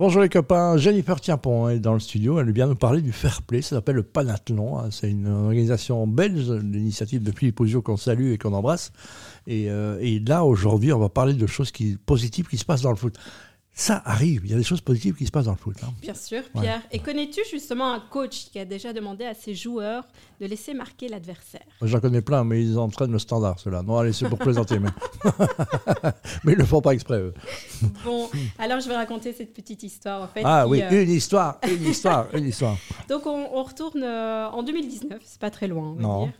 Bonjour les copains, Jennifer Tiampon est dans le studio, elle vient nous parler du Fair Play, ça s'appelle le Panathlon, hein. c'est une organisation belge, l'initiative de Philippe Ozio qu'on salue et qu'on embrasse. Et, euh, et là aujourd'hui on va parler de choses positives qui se passent dans le foot ça arrive, il y a des choses positives qui se passent dans le foot. Hein. Bien sûr, Pierre. Et connais-tu justement un coach qui a déjà demandé à ses joueurs de laisser marquer l'adversaire? J'en connais plein, mais ils entraînent le standard, ceux-là. Non, allez, c'est pour plaisanter, mais... mais ils ne le font pas exprès, eux. Bon, alors je vais raconter cette petite histoire, en fait. Ah oui, euh, une histoire, une histoire, une histoire. Donc on, retourne euh, en 2019, c'est pas très loin, on va non. Dire.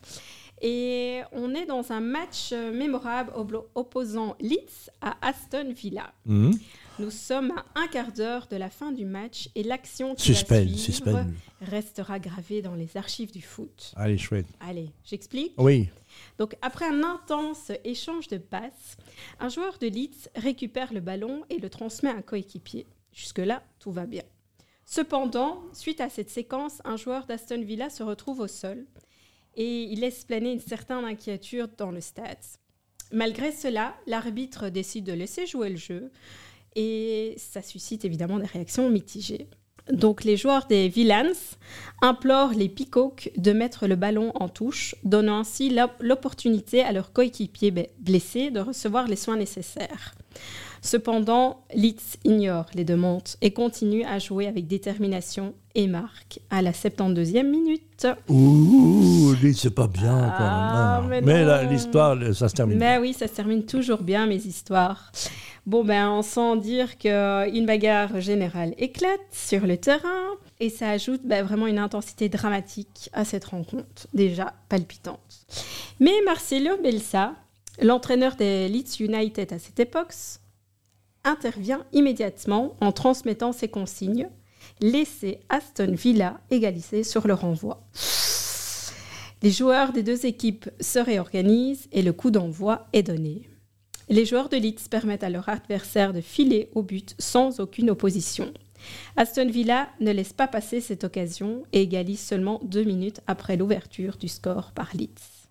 Et on est dans un match euh, mémorable opposant Leeds à Aston Villa. Mhm. Nous sommes à un quart d'heure de la fin du match et l'action qui va suivre restera gravée dans les archives du foot. Allez, chouette. Allez, j'explique Oui. Donc, après un intense échange de passes, un joueur de Leeds récupère le ballon et le transmet à un coéquipier. Jusque-là, tout va bien. Cependant, suite à cette séquence, un joueur d'Aston Villa se retrouve au sol et il laisse planer une certaine inquiétude dans le stade. Malgré cela, l'arbitre décide de laisser jouer le jeu et ça suscite évidemment des réactions mitigées. Donc les joueurs des Villains implorent les Peacocks de mettre le ballon en touche, donnant ainsi l'opportunité à leurs coéquipiers blessés de recevoir les soins nécessaires. Cependant, Leeds ignore les demandes et continue à jouer avec détermination et marque à la 72e minute. Ouh, Leeds, c'est pas bien quand ah, même. mais l'histoire, ça se termine. Mais oui, ça se termine toujours bien, mes histoires. Bon, ben, on sent dire qu'une bagarre générale éclate sur le terrain et ça ajoute ben, vraiment une intensité dramatique à cette rencontre, déjà palpitante. Mais Marcelo Belsa, l'entraîneur des Leeds United à cette époque, intervient immédiatement en transmettant ses consignes laisser Aston Villa égaliser sur le renvoi. Les joueurs des deux équipes se réorganisent et le coup d'envoi est donné. Les joueurs de Leeds permettent à leur adversaire de filer au but sans aucune opposition. Aston Villa ne laisse pas passer cette occasion et égalise seulement deux minutes après l'ouverture du score par Leeds.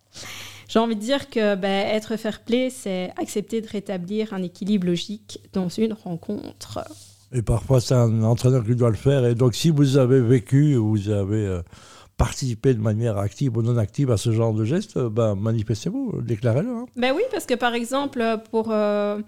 J'ai envie de dire que ben, être fair play, c'est accepter de rétablir un équilibre logique dans une rencontre. Et parfois, c'est un entraîneur qui doit le faire. Et donc, si vous avez vécu, vous avez euh, participer de manière active ou non active à ce genre de geste, ben, manifestez-vous, déclarez-le. Hein. Ben oui, parce que par exemple, pour, euh,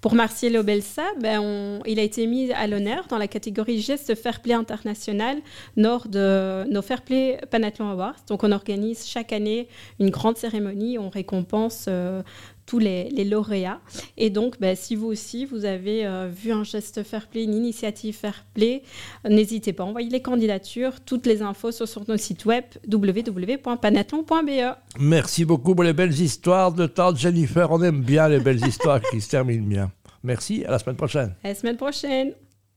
pour Marcelo Belsa, ben il a été mis à l'honneur dans la catégorie geste fair play international lors de nos fair play Panathlon Awards. Donc on organise chaque année une grande cérémonie, on récompense euh, tous les, lauréats. Et donc, bah, si vous aussi, vous avez euh, vu un geste fair play, une initiative fair play, n'hésitez pas, envoyez les candidatures. Toutes les infos sont sur notre site web www.panathlon.be. Merci beaucoup pour les belles histoires de tante Jennifer. On aime bien les belles histoires qui se terminent bien. Merci, à la semaine prochaine. À la semaine prochaine.